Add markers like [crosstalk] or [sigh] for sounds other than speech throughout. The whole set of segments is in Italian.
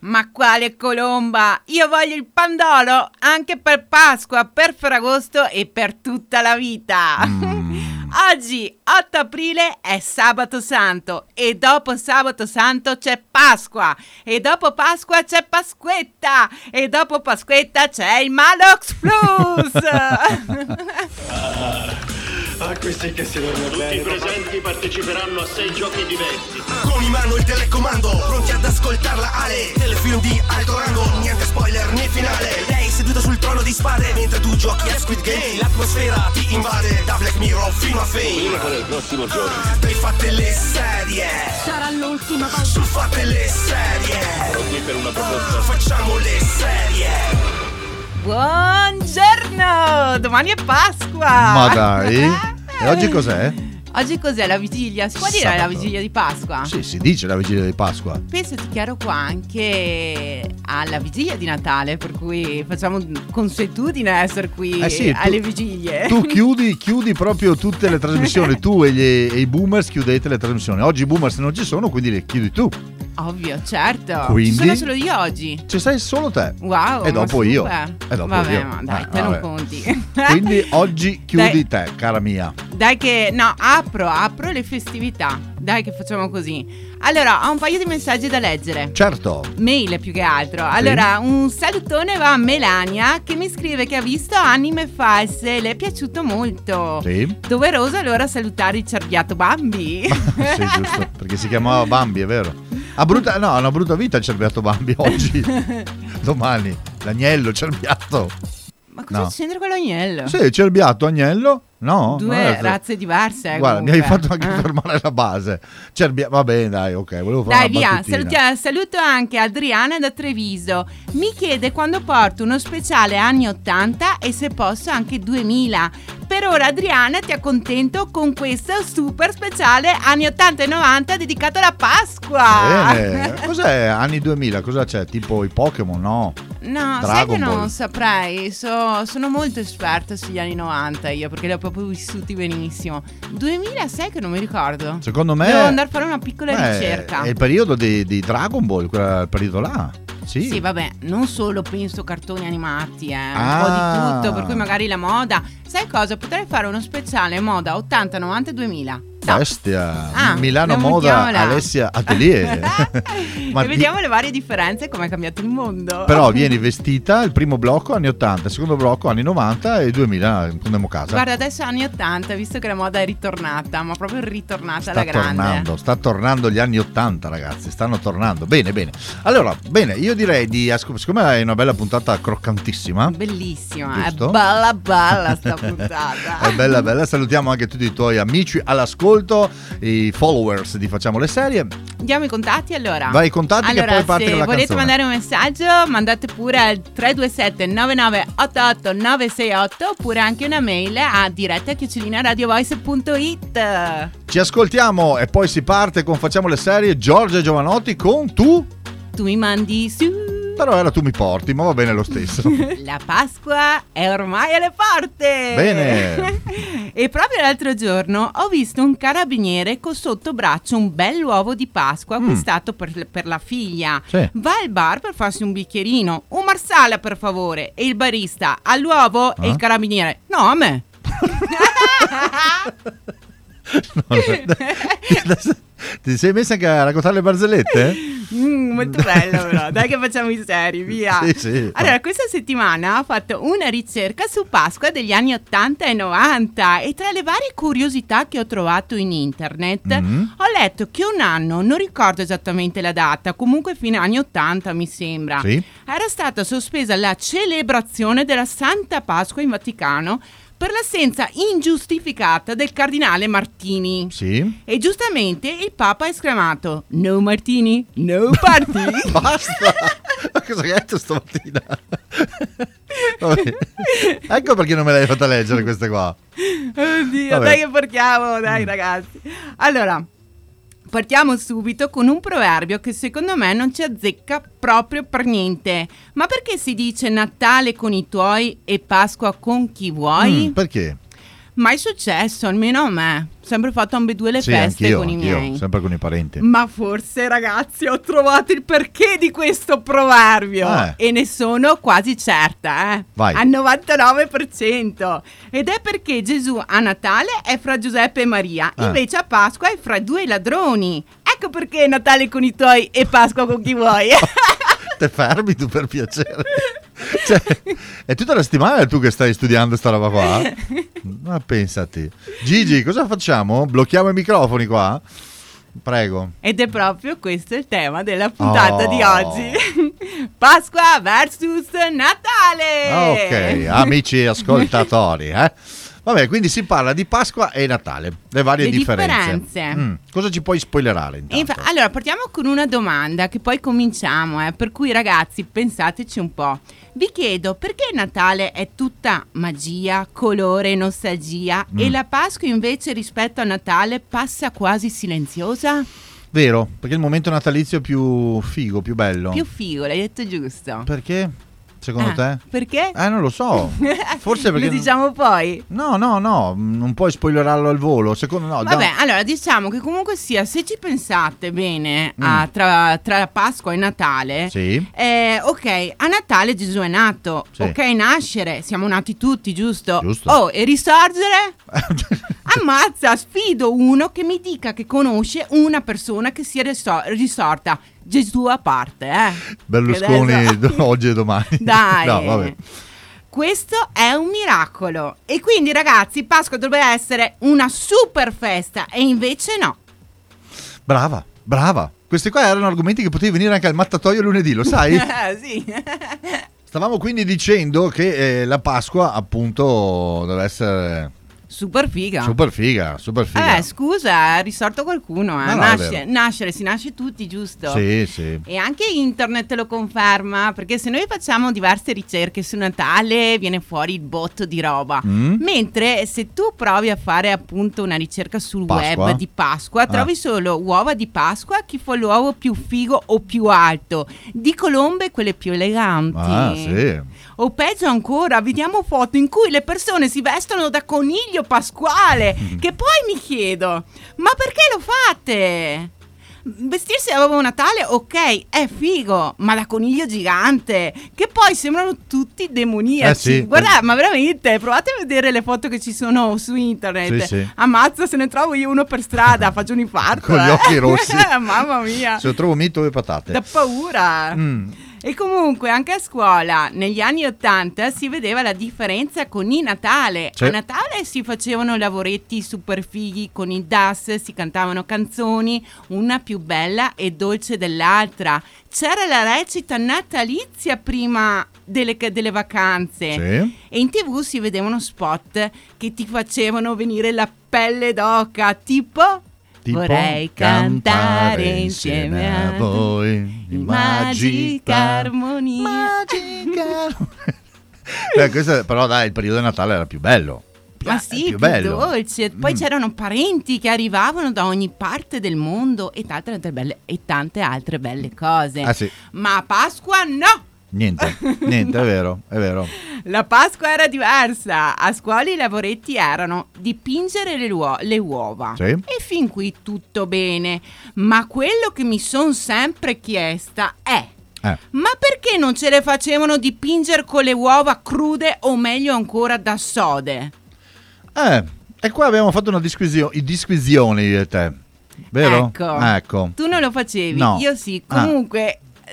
Ma quale colomba? Io voglio il pandoro anche per Pasqua, per Ferragosto e per tutta la vita. Mm. [laughs] Oggi, 8 aprile, è sabato santo e dopo sabato santo c'è Pasqua e dopo Pasqua c'è Pasquetta e dopo Pasquetta c'è il Malox Plus. [laughs] [laughs] Ah, questi che si dorme Tutti bene. i presenti parteciperanno a sei giochi diversi. Con in mano il telecomando, pronti ad ascoltarla Ale. Telefilm di alto rango, niente spoiler né finale. Lei seduta sul trono di spade, mentre tu giochi a Squid Game. L'atmosfera ti invade, da Black Mirror fino a Fame. Qual è il prossimo gioco? Dai fatte le serie. Sarà l'ultima volta. Su fatte le serie. Pronti per una proposta? Facciamo le serie. Buongiorno! Domani è Pasqua! Ma dai? E oggi cos'è? Oggi cos'è la vigilia? Si può dire la Sabato. vigilia di Pasqua? Sì, si dice la vigilia di Pasqua. Penso ti chiaro qua anche alla vigilia di Natale, per cui facciamo consuetudine essere qui Eh sì, tu- alle vigilie. Tu chiudi, chiudi proprio tutte le trasmissioni, tu e, gli- e i boomers chiudete le trasmissioni. Oggi i boomers non ci sono, quindi le chiudi tu. Ovvio, certo. Quindi? Ci sono solo io oggi. Ci sei solo te. Wow. E dopo io. super. E dopo Vabbè, io. ma dai, Eh, te non vabbè. conti. [laughs] Quindi oggi chiudi te, cara mia. Dai che no, apro, apro le festività. Dai che facciamo così. Allora, ho un paio di messaggi da leggere. Certo. Mail più che altro. Allora, un salutone va a Melania che mi scrive che ha visto anime false, le è piaciuto molto. Sì. Doveroso allora salutare il cerbiato Bambi. [laughs] sì, giusto. Perché si chiamava Bambi, è vero. Ha brutta, no, ha una brutta vita il cerbiato Bambi [laughs] oggi. Domani. L'agnello, cerbiato. Ma cosa No. c'entra con l'agnello? Sì, cerbiato, agnello. No. non Due razze diverse. eh, Guarda, mi hai comunque. fatto anche Eh. fermare la base. Cerbia- va bene, dai, ok. Volevo fare Dai, via. Salutia- saluto anche Adriana da Treviso. Mi chiede quando porto uno speciale anni 80 e se posso anche 2000. Per ora, Adriana, ti accontento con questo super speciale anni 80 e 90 dedicato alla Pasqua. Bene. [laughs] Cos'è anni 2000? Cosa c'è? Tipo i Pokémon? No. No, sai Dragon che non Ball. saprei. So- sono molto esperta sugli anni 90 io perché li ho proprio vissuti benissimo. 2000 sai che non mi ricordo. Secondo me. Devo andare a fare una piccola Beh, ricerca. È il periodo di, di Dragon Ball, quel periodo là. Sì. Sì, vabbè, non solo penso cartoni animati, eh, un Ah. po' di tutto, per cui magari la moda. Sai cosa? Potrei fare uno speciale moda 80, 90 e 2000. No. Bestia. Ah, Milano la Moda mettiamola. Alessia Atelier. [laughs] Ma e di- vediamo le varie differenze e come è cambiato il mondo. Però vieni vestita il primo blocco anni 80, il secondo blocco anni 90 e 2000 andiamo a casa. Guarda, adesso anni 80, visto che la moda è ritornata, ma proprio ritornata sta alla grande. tornando, sta tornando gli anni 80 ragazzi, stanno tornando. Bene, bene. Allora, bene, io direi di ascoltare, siccome è una bella puntata croccantissima, Bellissima, Giusto? è bella bella sta puntata. [laughs] è bella bella, salutiamo anche tutti i tuoi amici all'ascolto, i followers di Facciamo le Serie. Diamo i contatti allora. Vai, i contatti che allora, poi parte la volete canzone. mandare un messaggio, mandate pure al 327 9988 968 oppure anche una mail a diretta radiovoice.it. Ci ascoltiamo e poi si parte con Facciamo le Serie Giorgia Giovanotti con tu, Tu mi mandi su. Però era tu mi porti, ma va bene lo stesso. [laughs] La Pasqua è ormai alle porte! Bene. [laughs] e proprio l'altro giorno ho visto un carabiniere con sotto braccio un bell'uovo di Pasqua acquistato per, per la figlia. Mm. Sì. Va al bar per farsi un bicchierino. Un marsala, per favore. E il barista all'uovo e Ah. il carabiniere. No, a me. [laughs] No, [laughs] ti sei messa anche a raccontare le barzellette? Mm, molto bello però, dai che facciamo i seri, via. Sì, sì. Allora, questa settimana ho fatto una ricerca su Pasqua degli anni 80 e 90 e tra le varie curiosità che ho trovato in internet Mm. ho letto che un anno, non ricordo esattamente la data, comunque fine anni 80 mi sembra, Sì. era stata sospesa la celebrazione della Santa Pasqua in Vaticano per l'assenza ingiustificata del cardinale Martini. Sì. E giustamente il Papa ha esclamato: No Martini, no party. [laughs] Basta! Ma cosa hai detto stamattina? [laughs] Vabbè. Ecco perché non me l'hai fatta leggere queste qua. Oddio, Vabbè. dai che porchiamo, dai ragazzi. Allora, partiamo subito con un proverbio che secondo me non ci azzecca proprio per niente. Ma perché si dice Natale con i tuoi e Pasqua con chi vuoi? Mm, perché? Mai successo, almeno a me. Sempre fatto ambedue le sì, feste con i miei. sempre con i parenti. Ma forse ragazzi ho trovato il perché di questo proverbio Eh. e ne sono quasi certa, eh. Vai. Al 99%. Ed è perché Gesù a Natale è fra Giuseppe e Maria, Eh. invece a Pasqua è fra due ladroni. Ecco perché Natale con i tuoi e Pasqua con chi vuoi. [laughs] Te fermi tu per piacere. [laughs] Cioè, è tutta la settimana tu che stai studiando sta roba qua? [laughs] Ma pensati. Gigi, cosa facciamo? Blocchiamo i microfoni qua? Prego. Ed è proprio questo il tema della puntata Oh. di oggi. [laughs] Pasqua versus Natale. Ok, amici ascoltatori, eh? Vabbè, quindi si parla di Pasqua e Natale, le varie Le differenze. differenze. Mm, Cosa ci puoi spoilerare intanto? allora, partiamo con una domanda che poi cominciamo, eh, per cui ragazzi pensateci un po'. Vi chiedo perché Natale è tutta magia, colore, nostalgia Mm. e la Pasqua invece rispetto a Natale passa quasi silenziosa? Vero, perché il momento natalizio è più figo, più bello. Più figo, l'hai detto giusto. Perché? Secondo Ah, te? Perché? Eh, non lo so. [laughs] Forse perché... Lo diciamo poi. No, no, no, non puoi spoilerarlo al volo. Secondo no, Vabbè, da- allora diciamo che comunque sia, se ci pensate bene Mm. a- tra, tra Pasqua e Natale, Sì. Eh, ok, a Natale Gesù è nato. Sì. Ok, nascere, siamo nati tutti, giusto? Giusto. Oh, e risorgere? [laughs] Ammazza, sfido uno che mi dica che conosce una persona che sia risor- risorta. Gesù a parte, eh. Berlusconi adesso- [laughs] oggi e domani. [laughs] Dai. No, vabbè. Questo è un miracolo. E quindi, ragazzi, Pasqua dovrebbe essere una super festa. E invece no. Brava, brava. Questi qua erano argomenti che potevi venire anche al mattatoio lunedì, lo sai? [laughs] sì. Stavamo quindi dicendo che eh, la Pasqua appunto deve essere Super figa. super figa, super figa. Eh, scusa, è risorto qualcuno. Eh. No, Nasce- nascere, si nasce tutti, giusto? Sì, sì. E anche internet lo conferma, perché se noi facciamo diverse ricerche su Natale viene fuori il botto di roba. Mm. Mentre se tu provi a fare appunto una ricerca sul Pasqua? web di Pasqua, Ah. trovi solo uova di Pasqua, chi fa l'uovo più figo o più alto, di colombe quelle più eleganti. Ah, sì. O peggio ancora, vediamo foto in cui le persone si vestono da coniglio pasquale. Mm. Che poi mi chiedo, ma perché lo fate? Vestirsi da Babbo Natale, ok, è figo, ma da coniglio gigante, che poi sembrano tutti demoniaci. Eh sì. Guarda, ma veramente, provate a vedere le foto che ci sono su internet. Sì, sì. Ammazza, se ne trovo io uno per strada, faccio un infarto. [laughs] Con gli eh. occhi rossi. [laughs] Mamma mia, Se lo trovo mito e patate. da paura. Mm. E comunque anche a scuola negli anni Ottanta si vedeva la differenza con il Natale. Sì. A Natale si facevano lavoretti super fighi con il DAS, si cantavano canzoni, una più bella e dolce dell'altra. C'era la recita natalizia prima delle, delle vacanze. Sì. E in tv si vedevano spot che ti facevano venire la pelle d'oca, tipo... Tipo Vorrei cantare insieme a voi in magica armonia. Magica. [laughs] Beh, questo, però dai, il periodo di Natale era più bello. Ma sì, più più, bello. dolce. Poi Mm. c'erano parenti che arrivavano da ogni parte del mondo e tante altre belle, e tante altre belle cose. Ah sì, Ma a Pasqua no! Niente, [laughs] niente, è vero, è vero. La Pasqua era diversa. A scuola i lavoretti erano dipingere le, uo- le uova. Sì. E fin qui tutto bene. Ma quello che mi sono sempre chiesta è... Eh, Ma perché non ce le facevano dipingere con le uova crude o meglio ancora da sode? eh, E qua abbiamo fatto una disquisio- i disquisioni io e te. Vero? Ecco. Ecco. Tu non lo facevi, No. io sì. Ah.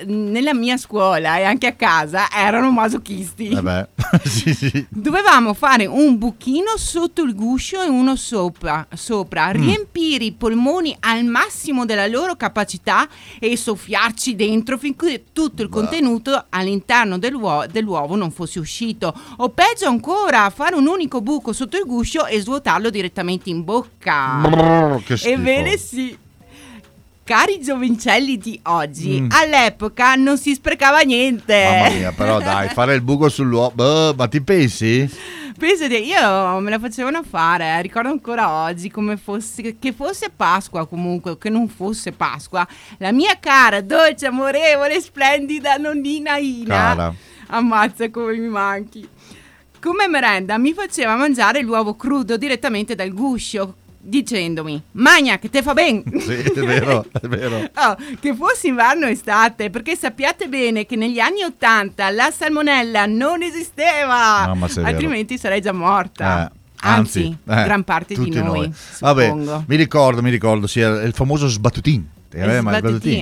Nella mia scuola e anche a casa erano masochisti. Beh, [laughs] sì, sì. Dovevamo fare un buchino sotto il guscio e uno sopra, sopra Mm. riempire i polmoni al massimo della loro capacità e soffiarci dentro finché tutto il contenuto all'interno dell'uo- dell'uovo non fosse uscito. O peggio ancora, fare un unico buco sotto il guscio e svuotarlo direttamente in bocca. Brrr. Ebbene sì. Cari giovincelli di oggi, Mm. all'epoca non si sprecava niente. Mamma mia, però dai, fare il buco sull'uovo. Boh, ma ti pensi? Pensate, io me la facevano fare, eh, ricordo ancora oggi come fosse, che fosse Pasqua comunque, che non fosse Pasqua, la mia cara, dolce, amorevole, splendida nonnina Ina, Cara. ammazza come mi manchi, come merenda mi faceva mangiare l'uovo crudo direttamente dal guscio, dicendomi, magna che te fa ben. [laughs] Sì, è vero, è vero. [laughs] Oh, che fosse inverno estate, perché sappiate bene che negli anni Ottanta la salmonella non esisteva, No, altrimenti sarei già morta. Eh, Anzi, eh, gran parte di tutti noi, Vabbè, mi ricordo, mi ricordo, sì, il famoso sbattutin.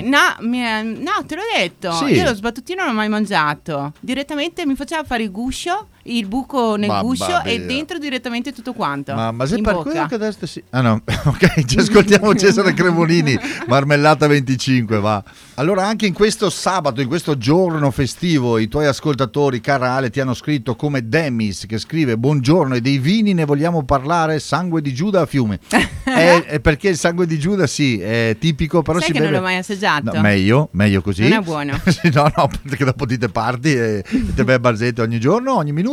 No, mi no, te l'ho detto. Sì. Io lo sbattutino non l'ho mai mangiato. Direttamente mi faceva fare il guscio, il buco nel Mamma guscio e mia. dentro direttamente tutto quanto. Ma, ma sei in per bocca. quello che adesso si... Ah no, [laughs] ok, ci ascoltiamo [laughs] Cesare Cremonini, Marmellata 25, va. Allora anche in questo sabato, in questo giorno festivo, i tuoi ascoltatori, cara Ale, ti hanno scritto come Demis che scrive Buongiorno e dei vini ne vogliamo parlare, sangue di Giuda a fiume. è, [laughs] è perché il sangue di Giuda sì, è tipico, però Sai si che beve... non l'ho mai assaggiato? No, meglio, meglio così. Non è buono. No, no, perché dopo ti te parti e te bevi barzette ogni giorno, ogni minuto,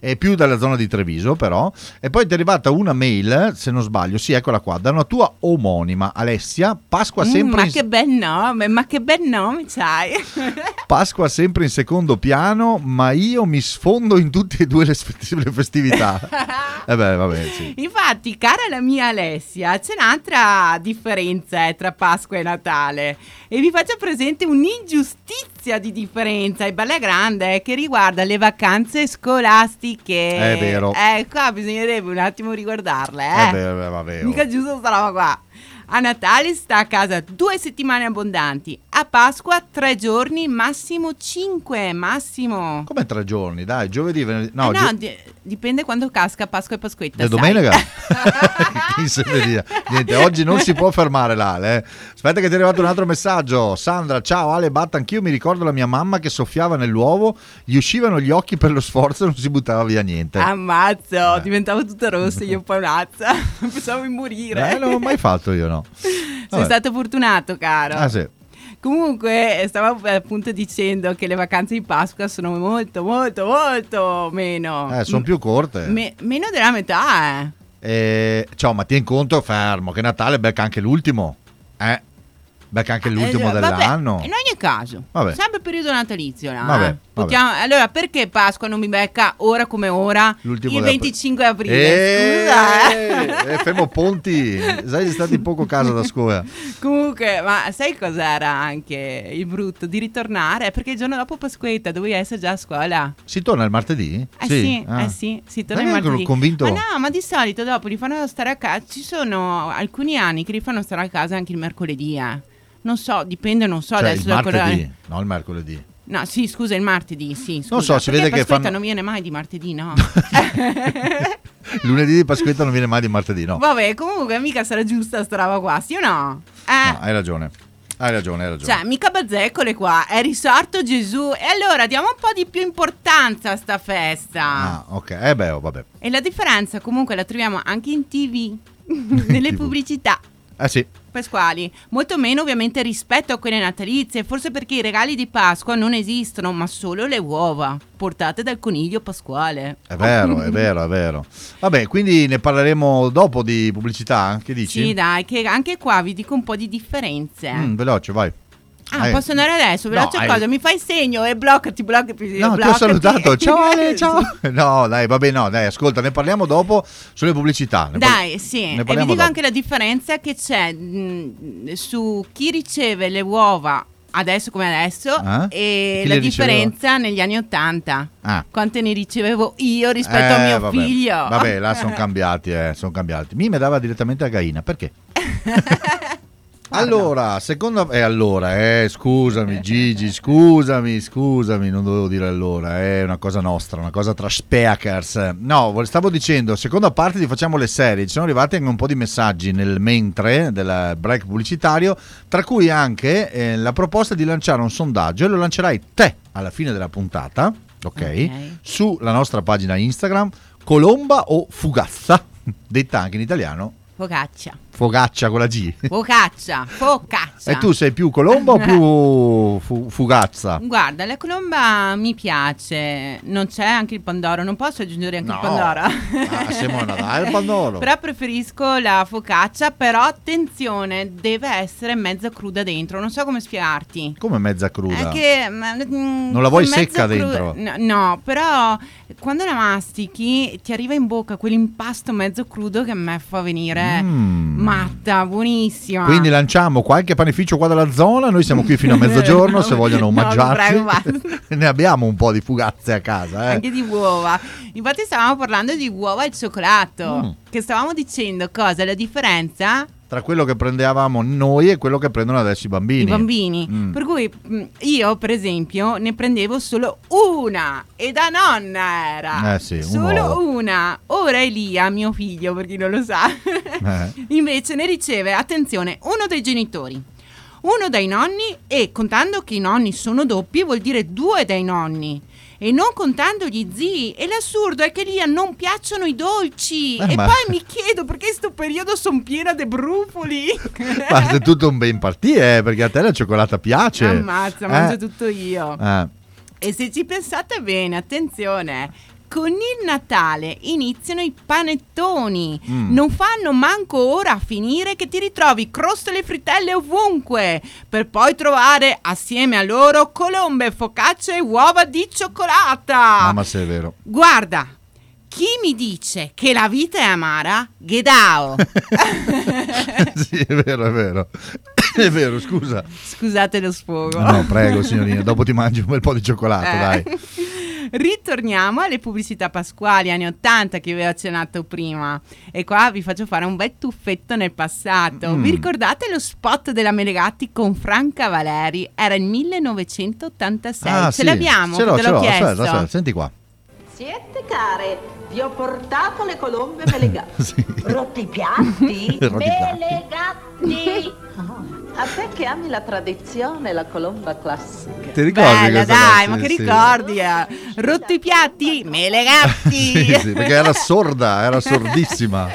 e più dalla zona di Treviso però. E poi ti è arrivata una mail, se non sbaglio, sì, eccola qua, da una tua omonima, Alessia, Pasqua Mm, sempre, ma in, che bel nome, ma che bel nome c'hai. [laughs] Pasqua sempre in secondo piano, ma io mi sfondo in tutte e due le, festi- le festività. [laughs] e beh, vabbè, sì. Infatti, cara la mia Alessia, c'è un'altra differenza eh, tra Pasqua e Natale e vi faccio presente un'ingiustizia di differenza e bella grande che riguarda le vacanze scolastiche. È vero. Eh, qua bisognerebbe un attimo riguardarle, eh. Beh, beh, vabbè, oh. Mica giusto sta roba qua. A Natale sta a casa due settimane abbondanti, a Pasqua tre giorni, massimo cinque, massimo. Come tre giorni, dai, giovedì, venerdì, no, Eh no, di- dipende quando casca Pasqua e Pasquetta. E domenica? [laughs] Chi se ne dia? Niente, oggi non si può fermare l'Ale. eh. Aspetta che ti è arrivato un altro messaggio. Sandra, ciao Ale Batta, anch'io mi ricordo la mia mamma che soffiava nell'uovo, gli uscivano gli occhi per lo sforzo e non si buttava via niente. Ammazzo, Eh. diventavo tutta rossa, io paonazza. [laughs] Pensavo di morire. Eh, non l'ho mai fatto io, no. Sei Vabbè. stato fortunato, caro. Ah, sì. Comunque, stavo appunto dicendo che le vacanze di Pasqua sono molto, molto, molto meno. Eh, sono più corte. Me- meno della metà, eh. Eh, ciao, ma tieni conto, fermo, che Natale becca anche l'ultimo. Eh, becca anche l'ultimo Eh, vabbè, dell'anno. in ogni caso, Vabbè. sempre periodo natalizio. no? Vabbè, Possiamo- Allora, perché Pasqua non mi becca ora come ora L'ultimo il della- 25 aprile? Eh, Scusa, eh. eh, fermo Ponti, sai, stati poco a casa da scuola. [laughs] Comunque, ma sai cos'era anche il brutto di ritornare? Perché il giorno dopo Pasquetta dovevi essere già a scuola. Si torna il martedì? Eh sì, Ah. eh sì, si torna Sai il martedì. convinto- Ma no, ma di solito dopo li fanno stare a casa. Ci sono alcuni anni che li fanno stare a casa anche il mercoledì. eh. Non so, dipende, non so Cioè, adesso il da martedì, no il mercoledì. No, sì, scusa, il martedì, sì. Scusa. Non so, si Perché vede che Pasquetta fanno- non viene mai di martedì, no. [laughs] Lunedì di Pasquetta non viene mai di martedì, no. Vabbè, comunque mica sarà giusta sta roba qua, sì o no? Eh. No, hai ragione. Hai ragione, hai ragione. Cioè, mica bazzecole qua, è risorto Gesù. E allora diamo un po' di più importanza a sta festa. Ah, ok. Eh beh, oh, vabbè. E la differenza comunque la troviamo anche in tv, [laughs] nelle TV. pubblicità Eh sì. Pasquali. Molto meno ovviamente rispetto a quelle natalizie, forse perché i regali di Pasqua non esistono, ma solo le uova portate dal coniglio pasquale. È vero, è vero, è vero. Vabbè, quindi ne parleremo dopo di pubblicità, che dici? Sì, dai, che anche qua vi dico un po' di differenze. Mm, veloce, vai. Ah, Eh. posso andare adesso? No, Veloce hai- cosa? Mi fai segno e bloccati, bloccati. No, ti ho bloccati. salutato. [laughs] Ciao Ale, ciao. No, dai, vabbè, no, dai, ascolta, ne parliamo dopo sulle pubblicità. Ne par- Dai, sì, ne e vi dico dopo. anche la differenza che c'è mh, su chi riceve le uova adesso come adesso Ah? e la le riceveva? differenza negli anni 80. Ah. Quante ne ricevevo io rispetto a Eh, mio vabbè. figlio. Vabbè, là sono [laughs] cambiati, eh, sono cambiati. Mi me dava direttamente a Gaina, perché? [laughs] allora, seconda... Eh, allora, eh, scusami Gigi, scusami, scusami, non dovevo dire allora, è una cosa nostra, una cosa tra speakers. No, stavo dicendo, seconda parte di Facciamo le serie, ci sono arrivati anche un po' di messaggi nel mentre del break pubblicitario, tra cui anche eh, la proposta di lanciare un sondaggio e lo lancerai te alla fine della puntata, ok? Ok. Sulla nostra pagina Instagram, Colomba o Fugazza, [laughs] detta anche in italiano, Focaccia. Fogaccia con la G. Focaccia. Focaccia. E tu sei più colomba o più [laughs] fu- fugazza? Guarda, la colomba mi piace. Non c'è anche il pandoro. Non posso aggiungere anche il No. pandoro. Ah, [laughs] Simona, dai il pandoro. Però preferisco la focaccia. Però attenzione, deve essere mezza cruda dentro. Non so come spiegarti. Come mezza cruda? È che, mm, Non la vuoi secca cru- dentro? No, no, però quando la mastichi ti arriva in bocca quell'impasto mezzo crudo che a me fa venire Mm. Matta, buonissima. Quindi lanciamo qualche panificio qua dalla zona, noi siamo qui fino a [laughs] mezzogiorno se vogliono No, omaggiarci. prego, [laughs] basta. ne abbiamo un po' di fugazze a casa. Eh. Anche di uova. Infatti stavamo parlando di uova al cioccolato. Mm. Che stavamo dicendo cosa? La differenza? Tra quello che prendevamo noi e quello che prendono adesso i bambini. I bambini. Mm. Per cui mh, io, per esempio, ne prendevo solo una e da nonna era. Eh sì, un solo uovo. una. Ora Elia, mio figlio, per chi non lo sa, Eh. [laughs] invece ne riceve, attenzione, uno dai genitori. Uno dai nonni e contando che i nonni sono doppi vuol dire due dai nonni. E non contando gli zii. E l'assurdo è che lì non piacciono i dolci. Eh, e ma- poi mi chiedo perché in sto periodo sono piena di brufoli. [laughs] Ma sei tutto un ben partire, eh, perché a te la cioccolata piace. Ammazza, Eh. mangio tutto io. Eh. E se ci pensate bene, attenzione, con il Natale iniziano i panettoni. Mm. Non fanno manco ora a finire che ti ritrovi crostole e frittelle ovunque, per poi trovare assieme a loro colombe, focacce e uova di cioccolata. Mamma se è vero. Guarda, chi mi dice che la vita è amara, Gedao. [laughs] sì, è vero, è vero. È vero, scusa. Scusate lo sfogo. No, prego, signorina, dopo ti mangi un bel po' di cioccolato, Eh. dai. [laughs] Ritorniamo alle pubblicità pasquali anni 80 che vi ho accennato prima. E qua vi faccio fare un bel tuffetto nel passato. Mm. Vi ricordate lo spot della Melegatti con Franca Valeri? Era il 1986. Ah, Ce sì. l'abbiamo? Ce l'ho, Te ce l'ho l'ho. chiesto. Aspetta, aspetta, senti qua. Siete care, vi ho portato le colombe melegatti. [laughs] Sì. Rotti i piatti? [laughs] Rotti i piatti. melegatti! [laughs] A te che ami la tradizione, la colomba classica. Ti ricordi Bella, dai, ma Sì, che sì. ricordi? eh? Rotto i piatti? Melegatti! Sì, sì, perché era sorda, era sordissima.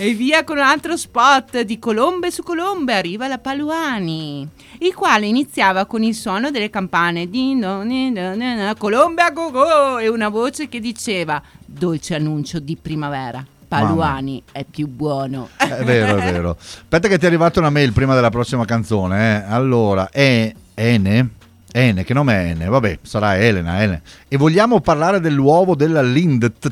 E via con un altro spot di Colombe su Colombe arriva la Paluani, il quale iniziava con il suono delle campane don, Colombe a go go e una voce che diceva dolce annuncio di primavera. Paluani è più buono. È vero, è vero. Aspetta che ti è arrivata una mail prima della prossima canzone. eh. Allora, è Ene? Ene, che nome è Ene? Vabbè, sarà Elena, Elena. E vogliamo parlare dell'uovo della Lindt.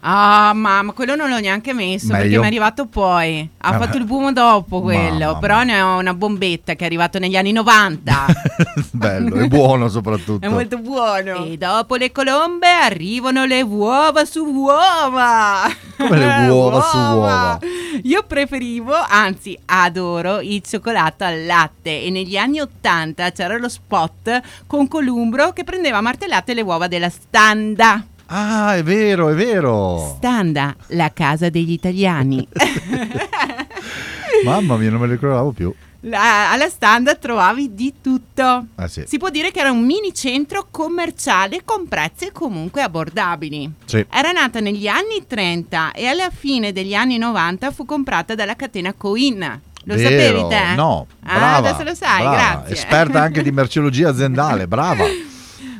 Ah, mamma, quello non l'ho neanche messo perché Meglio. mi è arrivato poi. Ha Ah, fatto il boom dopo quello, Mamma però ne ho una bombetta che è arrivato negli anni 90. [laughs] Bello, è buono soprattutto. È molto buono. E dopo le colombe arrivano le uova su uova. Come le [laughs] uova su uova? Io preferivo, anzi adoro il cioccolato al latte e negli anni 80 c'era lo spot con Columbro che prendeva martellate le uova della Standa. Ah, è vero, è vero. Standa, la casa degli italiani. [laughs] Mamma mia, non me lo ricordavo più. La- alla Standa trovavi di tutto. Ah, sì. Si può dire che era un mini centro commerciale con prezzi comunque abbordabili. Sì. Era nata negli anni 30 e alla fine degli anni 90 fu comprata dalla catena Coin. Lo Vero. sapevi te? No, Ah, brava. adesso lo sai, brava. grazie. Esperta anche di merceologia aziendale, [laughs] brava.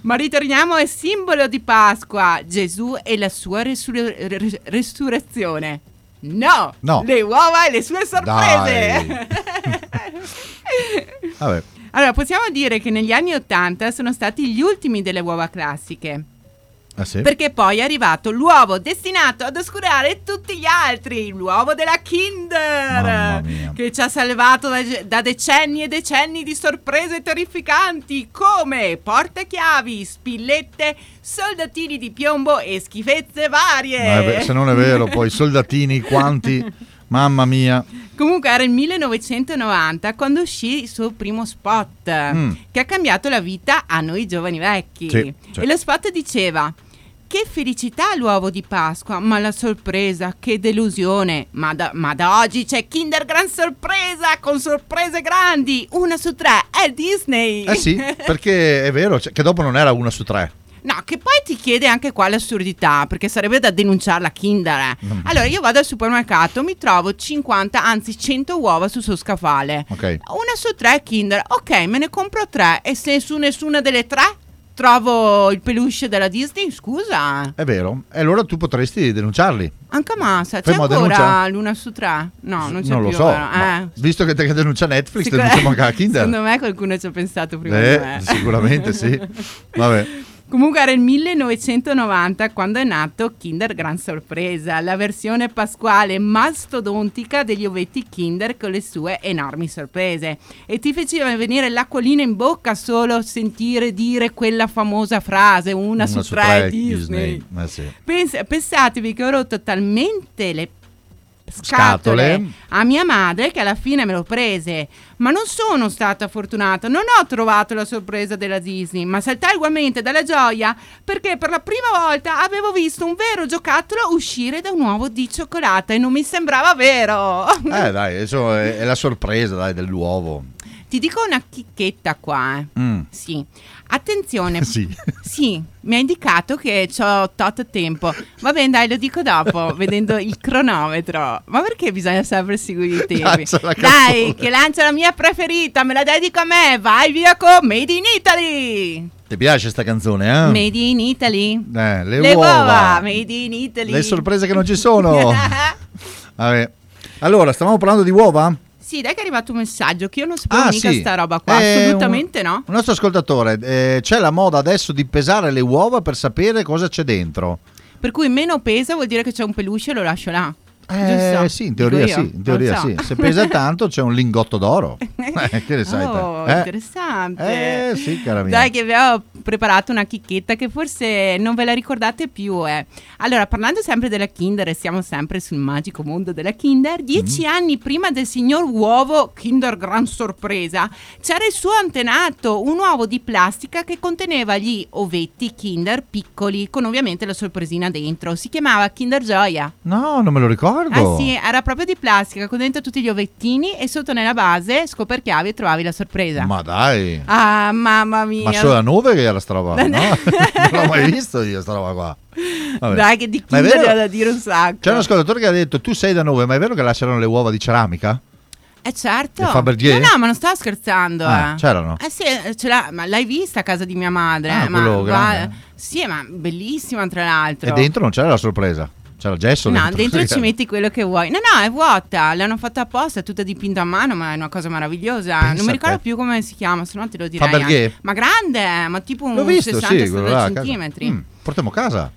Ma ritorniamo al simbolo di Pasqua, Gesù e la sua resur- res- resurrezione. No, No. le uova e le sue sorprese. Ah, sì? Perché poi è arrivato l'uovo destinato ad oscurare tutti gli altri, l'uovo della Kinder, che ci ha salvato da, da decenni e decenni di sorprese terrificanti come portachiavi, spillette, soldatini di piombo e schifezze varie. Eh, beh, se non è vero, [laughs] poi soldatini, quanti, mamma mia. Comunque era il 1990 quando uscì il suo primo spot Mm. che ha cambiato la vita a noi giovani vecchi. Sì, sì. E lo spot diceva: Che felicità l'uovo di Pasqua, ma la sorpresa, che delusione. Ma da, ma da oggi c'è Kinder Gran Sorpresa con sorprese grandi. Una su tre è Disney. Eh sì, [laughs] perché è vero cioè, che dopo non era una su tre. No, che poi ti chiede anche qua l'assurdità, perché sarebbe da denunciarla Kinder. eh. Mm. Allora, io vado al supermercato, mi trovo 50, anzi 100 uova sul suo scaffale. Ok. Una su tre è Kinder. Ok, me ne compro tre. E se su nessuna delle tre trovo il peluche della Disney, scusa. È vero. E allora tu potresti denunciarli. Anche Massa, c'è ancora denuncia? l'una su tre? No, non c'è non lo più. so. vero? ma Eh. Visto che te che denuncia Netflix, Sicur- denunciamo anche a Kinder. [laughs] Secondo me qualcuno ci ha pensato prima di Eh, me. sicuramente sì. [laughs] Vabbè. Comunque era il 1990 quando è nato Kinder Gran Sorpresa, la versione pasquale mastodontica degli ovetti Kinder con le sue enormi sorprese. E ti faceva venire l'acquolina in bocca solo sentire dire quella famosa frase, una, su, tre, Disney. Eh sì. Pens- pensatevi che ho rotto talmente le scatole, Scatole. a mia madre che alla fine me lo prese. Ma non sono stata fortunata, non ho trovato la sorpresa della Disney, ma saltai ugualmente dalla gioia perché per la prima volta avevo visto un vero giocattolo uscire da un uovo di cioccolata e non mi sembrava vero. Eh dai, è, è la sorpresa dai, dell'uovo. Ti dico una chicchetta qua. eh. Mm. Sì. Attenzione. [laughs] Sì. Sì, mi ha indicato che ho tot tempo. Va bene, dai, lo dico dopo, [laughs] vedendo il cronometro. Ma perché bisogna sempre seguire i tempi? Dai, che lancia la mia preferita, me la dedico a me. Vai via con Made in Italy. Ti piace sta canzone, eh? Made in Italy. Eh, le, Le uova. uova, made in Italy. Le sorprese che non ci sono. [laughs] Vabbè. Allora, stavamo parlando di uova? Sì, dai che è arrivato un messaggio che io non sapevo Ah, mica sì. sta roba qua. Eh, Assolutamente un- no. Un nostro ascoltatore, eh, c'è la moda adesso di pesare le uova per sapere cosa c'è dentro. Per cui meno pesa vuol dire che c'è un peluche e lo lascio là. Eh, sì, in teoria sì, in teoria so. sì. Se pesa tanto c'è un lingotto d'oro. [laughs] Eh, che ne sai te? Oh, Eh? interessante. Eh, sì, cara mia. Dai, che vi ho preparato una chicchetta che forse non ve la ricordate più. Eh. Allora, parlando sempre della Kinder, e siamo sempre sul magico mondo della Kinder. Dieci Mm. anni prima del signor uovo Kinder Gran Sorpresa, c'era il suo antenato, un uovo di plastica che conteneva gli ovetti Kinder piccoli, con ovviamente la sorpresina dentro. Si chiamava Kinder Gioia. No, non me lo ricordo. Ah sì, era proprio di plastica, con dentro tutti gli ovettini e sotto nella base scoperchiavi e trovavi la sorpresa. Ma dai. Ah, mamma mia. Ma solo a nove che era sta roba? No? [laughs] non l'ho mai visto io sta roba qua. Vabbè. Dai, che di Ma è Kinder vero? c'è da dire un sacco. C'è un ascoltatore che ha detto tu sei da nove, ma è vero che lasciano le uova di ceramica? Eh certo. Le Fabergé? No, no, ma non stavo scherzando. Ah, eh. c'erano? Eh sì, eh, ce l'ha- ma l'hai vista a casa di mia madre? Ah, eh, ma grande, Sì, ma bellissima tra l'altro. E dentro non c'era la sorpresa. C'era il gesso No, dentro. dentro Sì. ci [laughs] metti quello che vuoi. No, no, è vuota. L'hanno fatta apposta, è tutta dipinta a mano, ma è una cosa meravigliosa. Pensa non mi ricordo più come si chiama, se no te lo direi. Ma grande, ma tipo un visto, sì, 60 quello là, centimetri. Mm, portiamo a casa.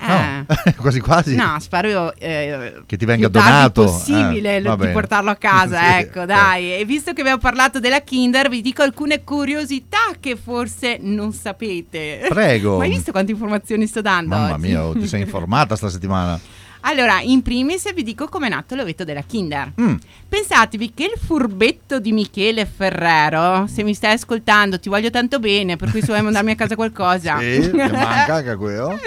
Eh. No, [laughs] quasi quasi. No, spero eh, Che ti venga più donato. possibile Eh, lo- di portarlo a casa, [laughs] Sì, ecco, eh. dai. E visto che abbiamo parlato della Kinder, vi dico alcune curiosità che forse non sapete. Prego. [laughs] Ma hai visto quante informazioni sto dando? Mamma oggi? mia, oh, ti sei informata sta settimana. Allora, in primis vi dico com'è nato l'ovetto della Kinder. Mm. Pensatevi che il furbetto di Michele Ferrero, se mi stai ascoltando, ti voglio tanto bene, per cui se vuoi mandarmi a casa qualcosa. Sì, manca anche quello.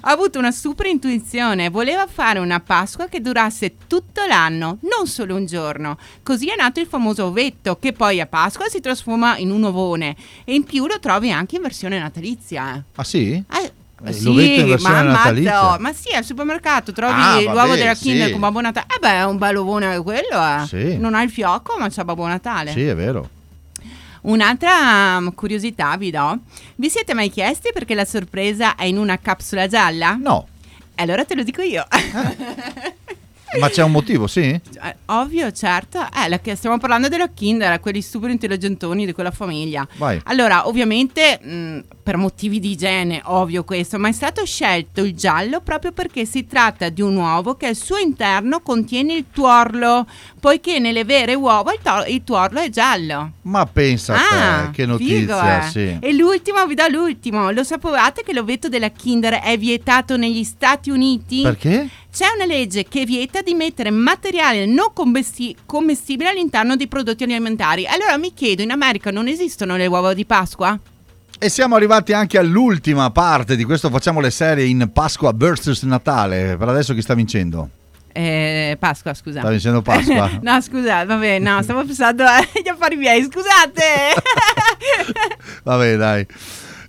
Ha avuto una super intuizione, voleva fare una Pasqua che durasse tutto l'anno, non solo un giorno. Così è nato il famoso ovetto, che poi a Pasqua si trasforma in un ovone e in più lo trovi anche in versione natalizia. Ah sì? Eh, Eh, sì, ma, ammazza, natalizia? ma sì, al supermercato trovi Ah, l'uovo vabbè, della Kinder sì. con Babbo Natale. Eh beh, è un bel ovone quello, eh. Sì. Non ha il fiocco, ma c'ha Babbo Natale. Sì, è vero. Un'altra um, curiosità vi do. Vi siete mai chiesti perché la sorpresa è in una capsula gialla? No. Allora te lo dico io. [laughs] Ma c'è un motivo, sì? Eh, ovvio, certo. Eh, stiamo parlando della Kinder, quelli super intelligentoni di quella famiglia. Vai. Allora, ovviamente, mh, per motivi di igiene, ovvio questo, ma è stato scelto il giallo proprio perché si tratta di un uovo che al suo interno contiene il tuorlo, poiché nelle vere uova il, to- il tuorlo è giallo. Ma pensa a te, che notizia, Ah, figo, eh. sì. E l'ultimo, vi do l'ultimo. Lo sapevate che l'ovetto della Kinder è vietato negli Stati Uniti? Perché? C'è una legge che vieta di mettere materiale non commesti- commestibile all'interno di prodotti alimentari. Allora mi chiedo, in America non esistono le uova di Pasqua? E siamo arrivati anche all'ultima parte di questo Facciamo le serie in Pasqua versus Natale. Per adesso chi sta vincendo? Eh, Pasqua, scusa. Sta vincendo Pasqua? [laughs] no, scusa, vabbè, no, stavo pensando agli affari miei, scusate. [laughs] Vabbè, dai.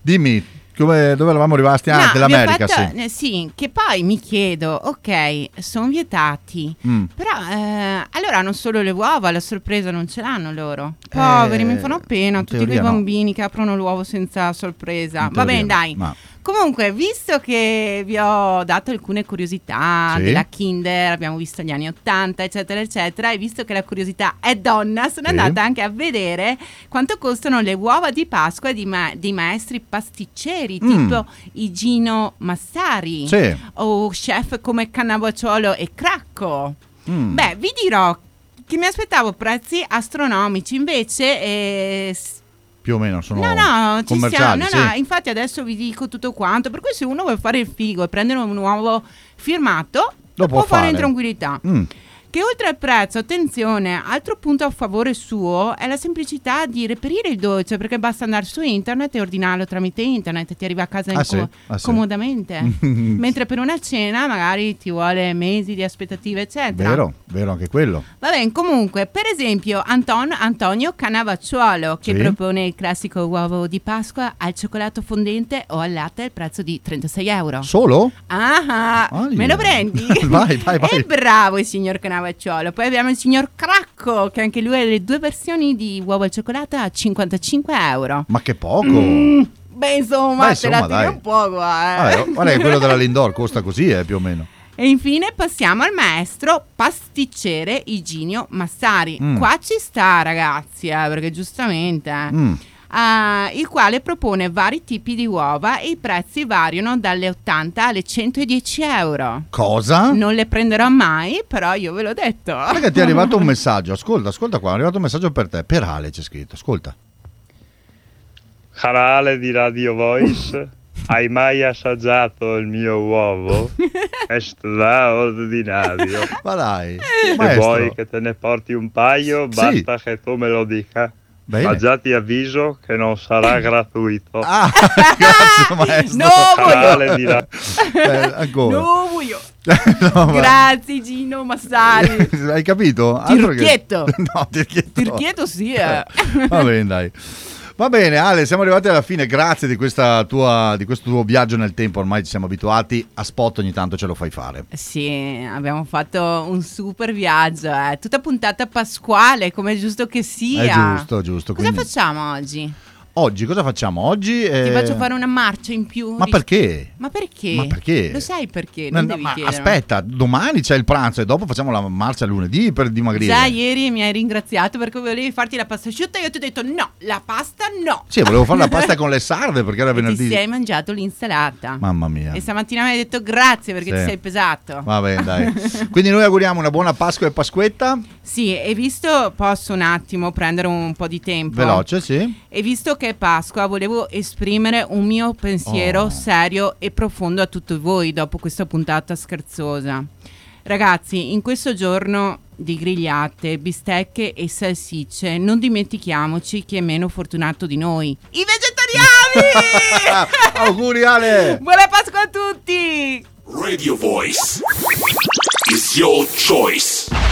Dimmi, come- dove eravamo rimasti? Ah, No, dell'America, fatto- sì. eh, sì, che poi mi chiedo, ok, sono vietati, Mm. però eh, allora hanno solo le uova, la sorpresa non ce l'hanno loro. Poveri, Eh, mi fanno pena tutti quei no. bambini che aprono l'uovo senza sorpresa. Va bene, no, dai. ma- Comunque, visto che vi ho dato alcune curiosità Sì. della Kinder, abbiamo visto gli anni 80, eccetera, eccetera, e visto che la curiosità è donna, sono Sì. andata anche a vedere quanto costano le uova di Pasqua di ma- dei maestri pasticceri, Mm. tipo i Gino Massari Sì. o chef come Cannavacciolo e Cracco. Mm. Beh, vi dirò che mi aspettavo prezzi astronomici, invece eh, Più o meno sono No, no, ci siamo. commerciali. No, sì. no, infatti adesso vi dico tutto quanto. Per cui se uno vuole fare il figo e prendere un uovo firmato, Lo può fare in fare. tranquillità. Mm. Che oltre al prezzo, attenzione, altro punto a favore suo è la semplicità di reperire il dolce, perché basta andare su internet e ordinarlo tramite internet e ti arriva a casa Ah, sì? co- Ah, sì. comodamente. [laughs] Mentre per una cena magari ti vuole mesi di aspettative, eccetera. Vero, vero anche quello. Va bene, comunque, per esempio, Anton- Antonio Canavacciuolo che Sì. propone il classico uovo di Pasqua al cioccolato fondente o al latte al prezzo di 36 euro. Solo? Ah, Ah, me lo prendi? [laughs] Vai, vai, vai. [laughs] E bravo il signor Canavacciuolo. Poi abbiamo il signor Cracco, che anche lui ha le due versioni di uovo al cioccolato a 55 euro. Ma che poco. Beh, insomma, Beh, te la insomma, tiri dai. un po' qua. eh. Vabbè, guarda che quello della Lindor costa così, eh, più o meno. E infine passiamo al maestro pasticcere Iginio Massari. Mm. Qua ci sta, ragazzi, eh, perché giustamente. eh, Mm. Ah, il quale propone vari tipi di uova e i prezzi variano dalle 80 alle 110 euro. Cosa? Non le prenderò mai, però io ve l'ho detto. Guarda che ti è arrivato un [laughs] messaggio. Ascolta, ascolta qua. È arrivato un messaggio per te. Per Ale c'è scritto. Ascolta. Canale di Radio Voice, [laughs] hai mai assaggiato il mio uovo? [laughs] È straordinario. Ma dai. Se Maestro. vuoi che te ne porti un paio, Sì. basta che tu me lo dica. Bene. Ma già ti avviso che non sarà [coughs] gratuito. Ah, [laughs] grazie [laughs] maestro. No, Canale di [laughs] Ra- Eh, ancora. No, voglio. No, Grazie Gino Massari. Hai capito? Altro che- Tirchietto. No, tirchietto. Tirchietto sì, eh. Va bene, dai. Va bene, Ale, siamo arrivati alla fine. Grazie di, questa tua, di questo tuo viaggio nel tempo. Ormai ci siamo abituati. A spot ogni tanto ce lo fai fare. Sì, abbiamo fatto un super viaggio, eh. tutta puntata pasquale, come è giusto che sia. È giusto, giusto. Cosa Quindi- facciamo oggi? Oggi cosa facciamo? Oggi Ti eh, faccio fare una marcia in più. Ma perché? Ma perché? Ma perché? Lo sai perché? No, Non no, ma chiedere. aspetta, domani c'è il pranzo e dopo facciamo la marcia lunedì per dimagrire. Già ieri mi hai ringraziato perché volevi farti la pasta asciutta e io ti ho detto no, la pasta no. Sì, volevo fare la [laughs] pasta con le sarde perché era E ti venerdì. sei mangiato l'insalata. Mamma mia. E stamattina mi hai detto grazie perché Sì. ti sei pesato. Va bene, [laughs] dai. Quindi noi auguriamo una buona Pasqua e Pasquetta. Sì, e visto, posso un attimo prendere un po' di tempo. Veloce, sì. E visto che è Pasqua, volevo esprimere un mio pensiero Oh. serio e profondo a tutti voi dopo questa puntata scherzosa. Ragazzi, in questo giorno di grigliate, bistecche e salsicce, non dimentichiamoci chi è meno fortunato di noi. I vegetariani! [laughs] Auguri Ale! Buona Pasqua a tutti! Radio Voice is your choice.